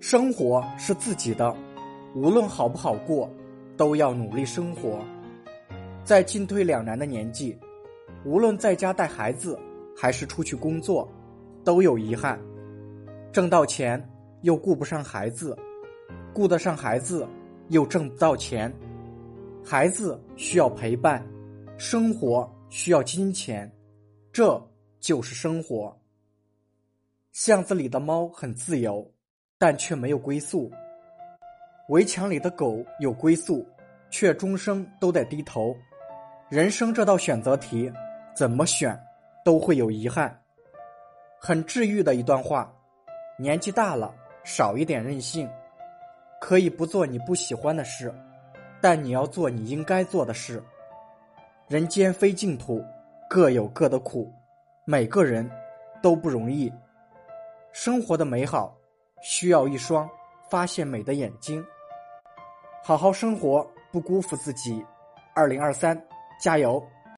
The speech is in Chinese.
生活是自己的，无论好不好过，都要努力生活。在进退两难的年纪，无论在家带孩子还是出去工作，都有遗憾。挣到钱又顾不上孩子，顾得上孩子又挣不到钱。孩子需要陪伴，生活需要金钱，这就是生活。巷子里的猫很自由。但却没有归宿。围墙里的狗有归宿，却终生都得低头。人生这道选择题，怎么选都会有遗憾。很治愈的一段话：年纪大了，少一点任性，可以不做你不喜欢的事，但你要做你应该做的事。人间非净土，各有各的苦，每个人都不容易。生活的美好。需要一双发现美的眼睛。好好生活，不辜负自己。二零二三，加油！